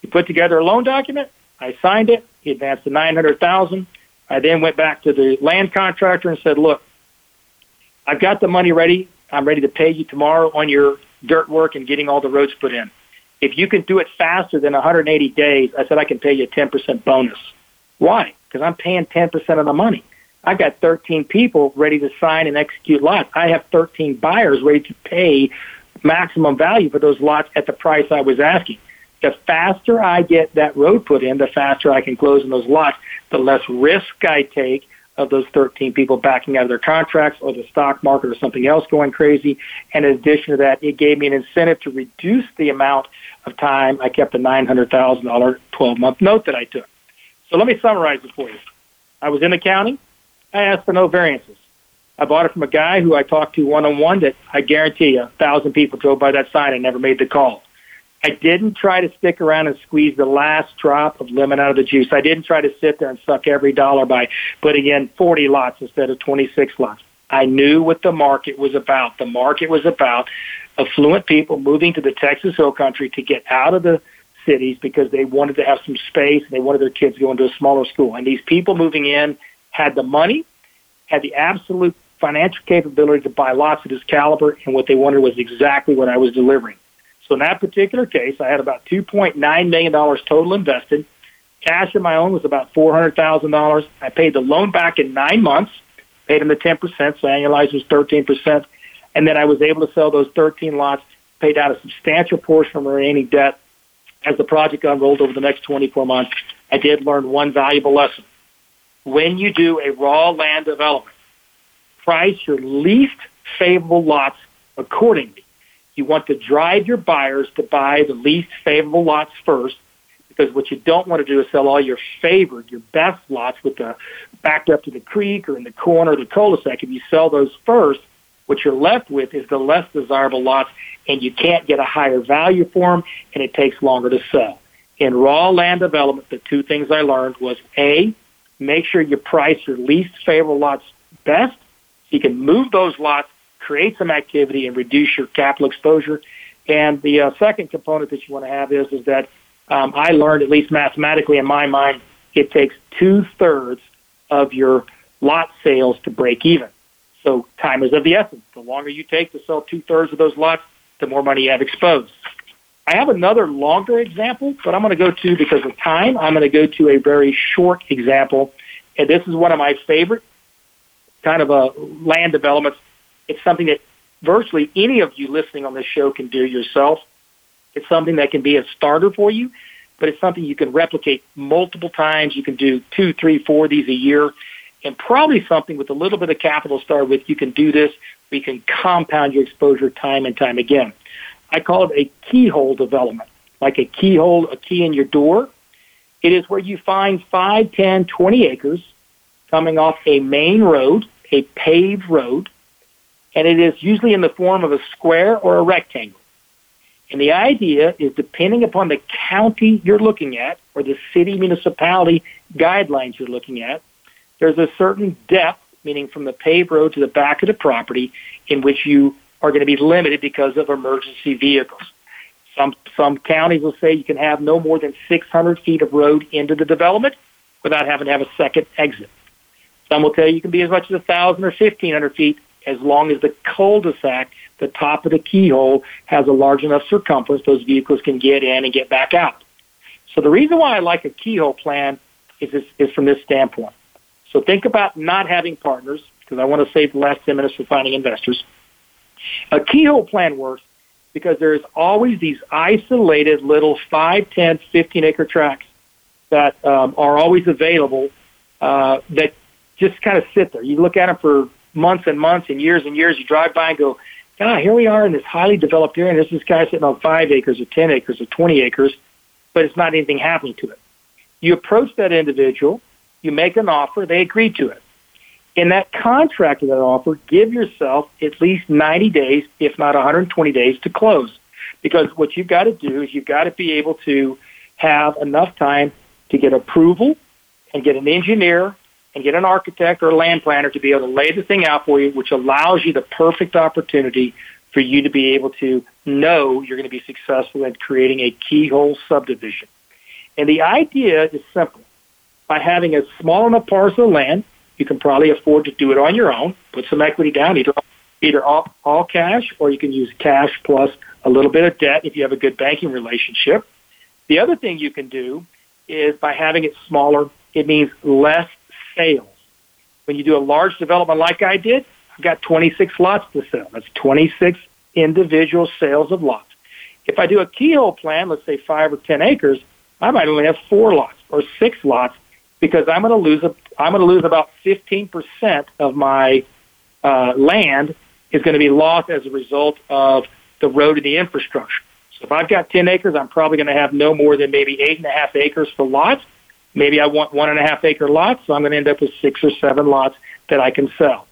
He put together a loan document. I signed it. He advanced the nine hundred thousand. I then went back to the land contractor and said, "Look, I've got the money ready. I'm ready to pay you tomorrow on your dirt work and getting all the roads put in. If you can do it faster than 180 days, I said I can pay you a 10% bonus." Why? Because I'm paying 10% of the money. I've got 13 people ready to sign and execute lots. I have 13 buyers ready to pay maximum value for those lots at the price I was asking. The faster I get that road put in, the faster I can close in those lots, the less risk I take of those 13 people backing out of their contracts or the stock market or something else going crazy. And in addition to that, it gave me an incentive to reduce the amount of time I kept the $900,000 12 month note that I took. So let me summarize it for you. I was in accounting. I asked for no variances. I bought it from a guy who I talked to one on one that I guarantee a thousand people drove by that sign and never made the call. I didn't try to stick around and squeeze the last drop of lemon out of the juice. I didn't try to sit there and suck every dollar by putting in 40 lots instead of 26 lots. I knew what the market was about. The market was about affluent people moving to the Texas Hill Country to get out of the cities because they wanted to have some space and they wanted their kids going to a smaller school. And these people moving in had the money, had the absolute financial capability to buy lots of this caliber, and what they wanted was exactly what I was delivering. So in that particular case, I had about $2.9 million total invested. Cash of my own was about $400,000. I paid the loan back in nine months, paid them the 10%, so annualized was 13%. And then I was able to sell those 13 lots, paid out a substantial portion of my remaining debt. As the project unrolled over the next 24 months, I did learn one valuable lesson. When you do a raw land development, price your least favorable lots accordingly. You want to drive your buyers to buy the least favorable lots first because what you don't want to do is sell all your favored, your best lots with the backed up to the creek or in the corner of the cul-de-sac. If you sell those first, what you're left with is the less desirable lots, and you can't get a higher value for them, and it takes longer to sell. In raw land development, the two things I learned was A, make sure you price your least favorable lots best. So you can move those lots, create some activity, and reduce your capital exposure. And the uh, second component that you want to have is is that um, I learned, at least mathematically in my mind, it takes two thirds of your lot sales to break even. So time is of the essence. The longer you take to sell two thirds of those lots, the more money you have exposed. I have another longer example, but I'm going to go to, because of time, I'm going to go to a very short example. And this is one of my favorite kind of a uh, land developments. It's something that virtually any of you listening on this show can do yourself. It's something that can be a starter for you, but it's something you can replicate multiple times. You can do two, three, four of these a year and probably something with a little bit of capital to start with, you can do this. We can compound your exposure time and time again. I call it a keyhole development, like a keyhole, a key in your door. It is where you find 5, 10, 20 acres coming off a main road, a paved road, and it is usually in the form of a square or a rectangle. And the idea is depending upon the county you're looking at or the city municipality guidelines you're looking at, there's a certain depth, meaning from the paved road to the back of the property, in which you are going to be limited because of emergency vehicles. Some some counties will say you can have no more than 600 feet of road into the development without having to have a second exit. Some will tell you you can be as much as 1,000 or 1,500 feet as long as the cul-de-sac, the top of the keyhole, has a large enough circumference those vehicles can get in and get back out. So the reason why I like a keyhole plan is, is, is from this standpoint. So think about not having partners, because I want to save the last 10 minutes for finding investors. A keyhole plan works because there's always these isolated little 5, 10, 15 acre tracts that um, are always available uh, that just kind of sit there. You look at them for months and months and years and years. You drive by and go, God, here we are in this highly developed area, and there's this guy sitting on 5 acres or 10 acres or 20 acres, but it's not anything happening to it. You approach that individual you make an offer, they agree to it. In that contract of that offer, give yourself at least 90 days, if not 120 days, to close. Because what you've got to do is you've got to be able to have enough time to get approval and get an engineer and get an architect or a land planner to be able to lay the thing out for you, which allows you the perfect opportunity for you to be able to know you're going to be successful in creating a keyhole subdivision. And the idea is simple by having a small enough parcel of land, you can probably afford to do it on your own. Put some equity down, either either all, all cash or you can use cash plus a little bit of debt if you have a good banking relationship. The other thing you can do is by having it smaller it means less sales. When you do a large development like I did, I've got 26 lots to sell. That's 26 individual sales of lots. If I do a keyhole plan, let's say five or 10 acres, I might only have four lots or six lots because I'm going to lose a, I'm going to lose about 15% of my uh, land is going to be lost as a result of the road and the infrastructure. So if I've got 10 acres, I'm probably going to have no more than maybe eight and a half acres for lots. Maybe I want one and a half acre lots, so I'm going to end up with six or seven lots that I can sell.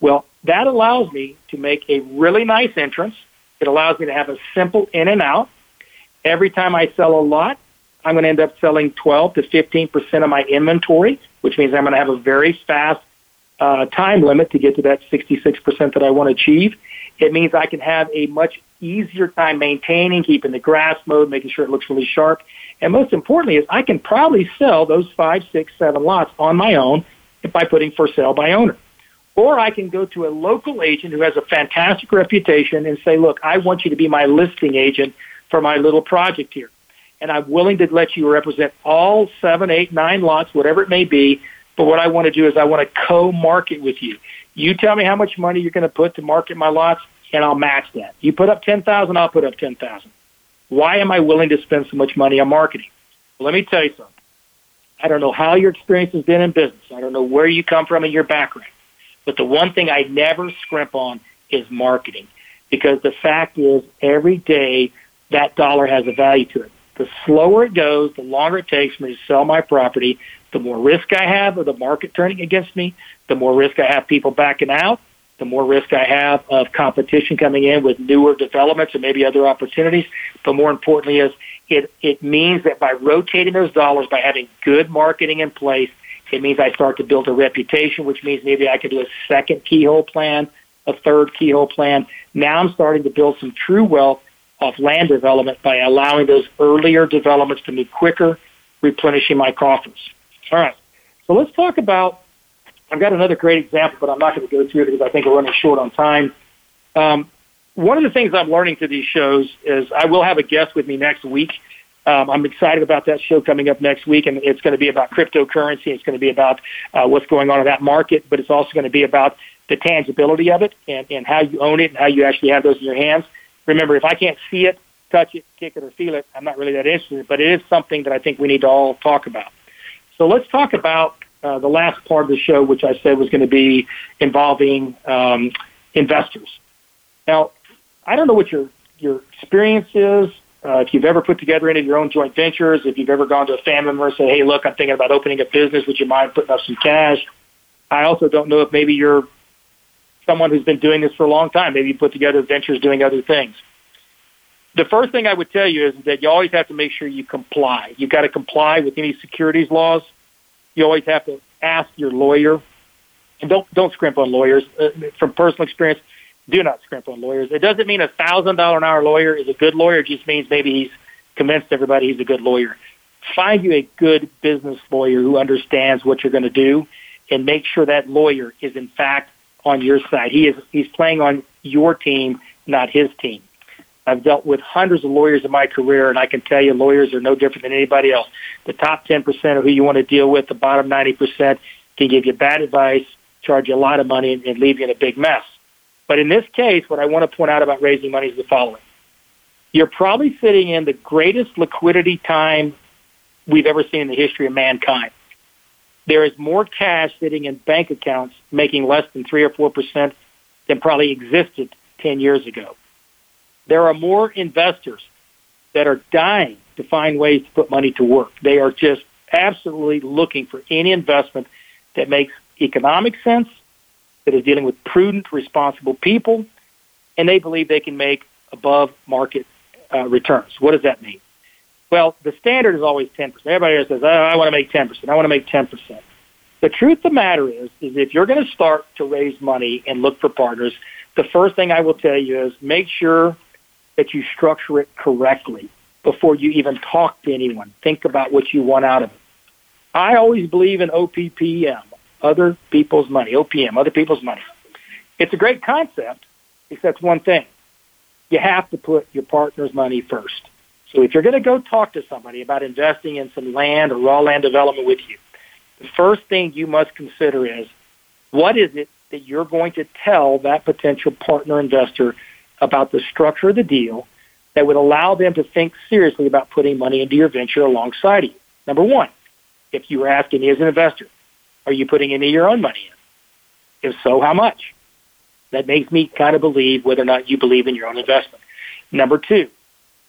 Well, that allows me to make a really nice entrance. It allows me to have a simple in and out. Every time I sell a lot, I'm going to end up selling 12 to 15 percent of my inventory, which means I'm going to have a very fast uh, time limit to get to that 66 percent that I want to achieve. It means I can have a much easier time maintaining, keeping the grass mowed, making sure it looks really sharp. And most importantly is I can probably sell those five, six, seven lots on my own by putting for sale by owner. Or I can go to a local agent who has a fantastic reputation and say, look, I want you to be my listing agent for my little project here. And I'm willing to let you represent all seven, eight, nine lots, whatever it may be. But what I want to do is I want to co-market with you. You tell me how much money you're going to put to market my lots, and I'll match that. You put up ten thousand, I'll put up ten thousand. Why am I willing to spend so much money on marketing? Let me tell you something. I don't know how your experience has been in business. I don't know where you come from in your background. But the one thing I never scrimp on is marketing because the fact is every day that dollar has a value to it. The slower it goes, the longer it takes me to sell my property, the more risk I have of the market turning against me, the more risk I have people backing out, the more risk I have of competition coming in with newer developments and maybe other opportunities. But more importantly is it, it means that by rotating those dollars, by having good marketing in place, it means I start to build a reputation, which means maybe I can do a second keyhole plan, a third keyhole plan. Now I'm starting to build some true wealth off land development by allowing those earlier developments to move quicker, replenishing my coffers. All right. So let's talk about. I've got another great example, but I'm not going to go through it because I think we're running short on time. Um, one of the things I'm learning through these shows is I will have a guest with me next week um, I'm excited about that show coming up next week, and it's going to be about cryptocurrency. It's going to be about uh, what's going on in that market, but it's also going to be about the tangibility of it and, and how you own it and how you actually have those in your hands. Remember, if I can't see it, touch it, kick it, or feel it, I'm not really that interested, but it is something that I think we need to all talk about. So let's talk about uh, the last part of the show, which I said was going to be involving um, investors. Now, I don't know what your your experience is uh, if you've ever put together any of your own joint ventures, if you've ever gone to a family member and said, hey, look, I'm thinking about opening a business, would you mind putting up some cash? I also don't know if maybe you're someone who's been doing this for a long time. Maybe you put together ventures doing other things. The first thing I would tell you is that you always have to make sure you comply. You've got to comply with any securities laws. You always have to ask your lawyer, and don't don't scrimp on lawyers. Uh, from personal experience, do not scrimp on lawyers. It doesn't mean a thousand dollar an hour lawyer is a good lawyer. It just means maybe he's convinced everybody he's a good lawyer. Find you a good business lawyer who understands what you're going to do, and make sure that lawyer is in fact on your side. He is he's playing on your team, not his team. I've dealt with hundreds of lawyers in my career, and I can tell you lawyers are no different than anybody else. The top 10% of who you want to deal with, the bottom 90%, can give you bad advice, charge you a lot of money, and leave you in a big mess. But in this case, what I want to point out about raising money is the following. You're probably sitting in the greatest liquidity time we've ever seen in the history of mankind. There is more cash sitting in bank accounts making less than 3 or 4% than probably existed 10 years ago. There are more investors that are dying to find ways to put money to work. They are just absolutely looking for any investment that makes economic sense that is dealing with prudent, responsible people, and they believe they can make above market uh, returns. What does that mean? Well, the standard is always 10%. Everybody says, oh, I want to make 10%. I want to make 10%. The truth of the matter is, is if you're going to start to raise money and look for partners, the first thing I will tell you is make sure that you structure it correctly before you even talk to anyone. Think about what you want out of it. I always believe in OPPM, other people's money, OPM, other people's money. It's a great concept, except one thing. You have to put your partner's money first. So if you're going to go talk to somebody about investing in some land or raw land development with you, the first thing you must consider is what is it that you're going to tell that potential partner investor about the structure of the deal that would allow them to think seriously about putting money into your venture alongside you. Number one, if you were asking me as an investor, are you putting any of your own money in? If so, how much? That makes me kind of believe whether or not you believe in your own investment. Number two,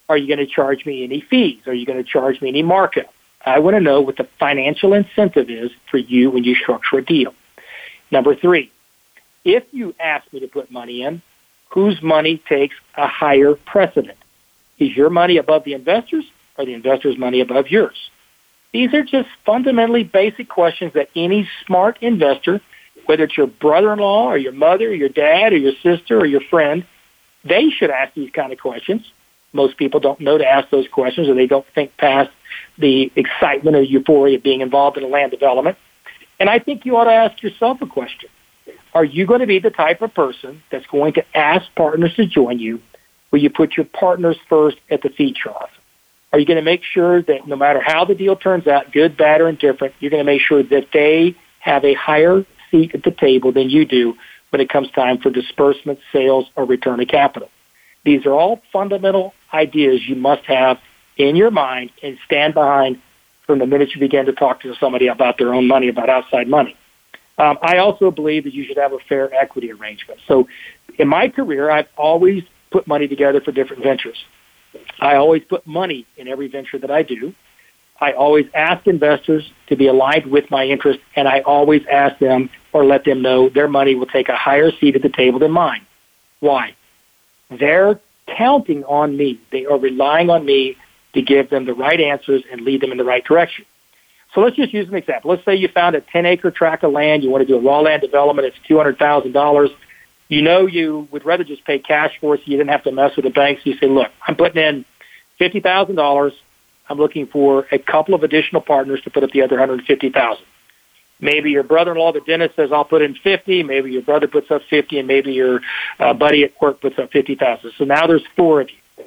are you going to charge me any fees? Are you going to charge me any markup? I want to know what the financial incentive is for you when you structure a deal. Number three, if you ask me to put money in, whose money takes a higher precedent? Is your money above the investors or the investors' money above yours? These are just fundamentally basic questions that any smart investor, whether it's your brother-in-law or your mother or your dad or your sister or your friend, they should ask these kind of questions. Most people don't know to ask those questions or they don't think past the excitement or euphoria of being involved in a land development. And I think you ought to ask yourself a question. Are you going to be the type of person that's going to ask partners to join you where you put your partners first at the feed trough? Are you going to make sure that no matter how the deal turns out, good, bad, or indifferent, you're going to make sure that they have a higher seat at the table than you do when it comes time for disbursement, sales, or return of capital? These are all fundamental ideas you must have in your mind and stand behind from the minute you begin to talk to somebody about their own money, about outside money. Um, I also believe that you should have a fair equity arrangement. So in my career, I've always put money together for different ventures. I always put money in every venture that I do. I always ask investors to be aligned with my interest, and I always ask them or let them know their money will take a higher seat at the table than mine. Why? They're counting on me. They are relying on me to give them the right answers and lead them in the right direction. So let's just use an example. Let's say you found a 10 acre tract of land. You want to do a raw land development. It's $200,000. You know you would rather just pay cash for it so you didn't have to mess with the banks. You say, look, I'm putting in $50,000. I'm looking for a couple of additional partners to put up the other 150000 Maybe your brother-in-law, the dentist, says, I'll put in 50. Maybe your brother puts up 50, and maybe your uh, buddy at work puts up 50000 So now there's four of you.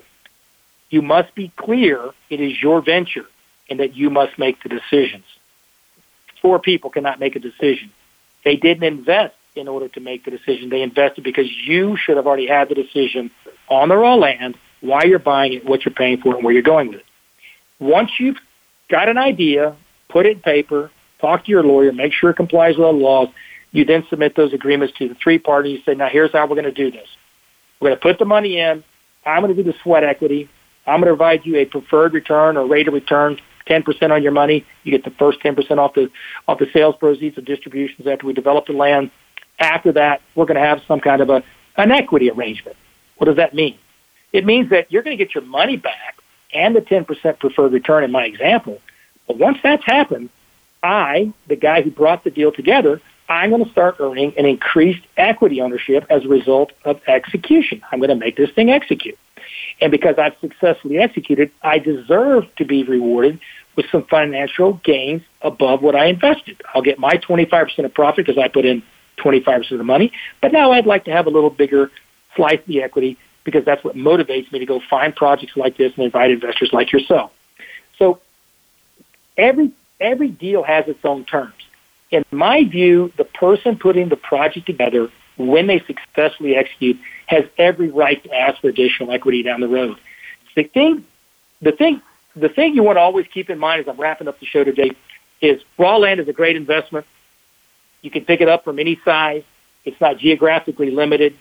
You must be clear it is your venture and that you must make the decisions. Four people cannot make a decision. They didn't invest in order to make the decision. They invested because you should have already had the decision on the raw land, why you're buying it, what you're paying for and where you're going with it. Once you've got an idea, put it in paper, talk to your lawyer, make sure it complies with the laws. You then submit those agreements to the three parties. Say, now here's how we're going to do this. We're going to put the money in. I'm going to do the sweat equity. I'm going to provide you a preferred return or rate of return, 10% on your money. You get the first 10% off the off the sales proceeds or distributions after we develop the land. After that, we're going to have some kind of a an equity arrangement. What does that mean? It means that you're going to get your money back and the 10% preferred return in my example. But once that's happened, I, the guy who brought the deal together, I'm going to start earning an increased equity ownership as a result of execution. I'm going to make this thing execute. And because I've successfully executed, I deserve to be rewarded with some financial gains above what I invested. I'll get my 25% of profit because I put in 25% of the money. But now I'd like to have a little bigger slice of the equity because that's what motivates me to go find projects like this and invite investors like yourself. So every every deal has its own terms. In my view, the person putting the project together when they successfully execute has every right to ask for additional equity down the road. The thing, the thing, the thing you want to always keep in mind as I'm wrapping up the show today is raw land is a great investment. You can pick it up from any size. It's not geographically limited.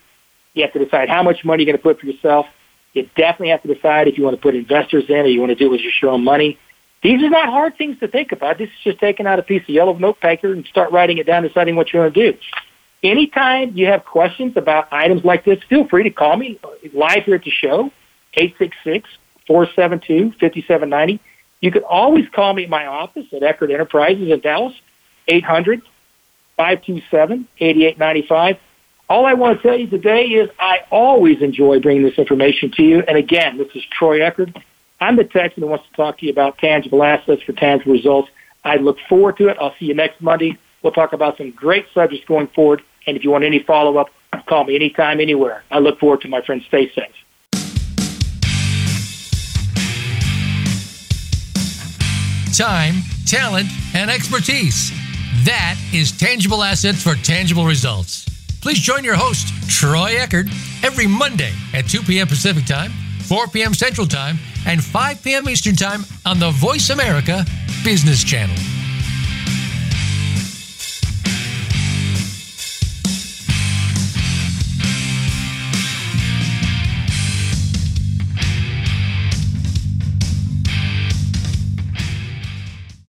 You have to decide how much money you're going to put for yourself. You definitely have to decide if you want to put investors in or you want to do it with your own money. These are not hard things to think about. This is just taking out a piece of yellow notepaper and start writing it down, deciding what you're going to do. Anytime you have questions about items like this, feel free to call me live here at the show, 866-472-5790. You can always call me at my office at Eckert Enterprises in Dallas, 800-527-8895. All I want to tell you today is I always enjoy bringing this information to you. And again, this is Troy Eckert. I'm the Texan who wants to talk to you about tangible assets for tangible results. I look forward to it. I'll see you next Monday. We'll talk about some great subjects going forward. And if you want any follow up, call me anytime, anywhere. I look forward to my friend. Stay safe. Time, talent, and expertise. That is Tangible Assets for Tangible Results. Please join your host, Troy Eckert, every Monday at 2 p.m. Pacific Time, 4 p.m. Central Time, and 5 p.m. Eastern Time on the Voice America Business Channel.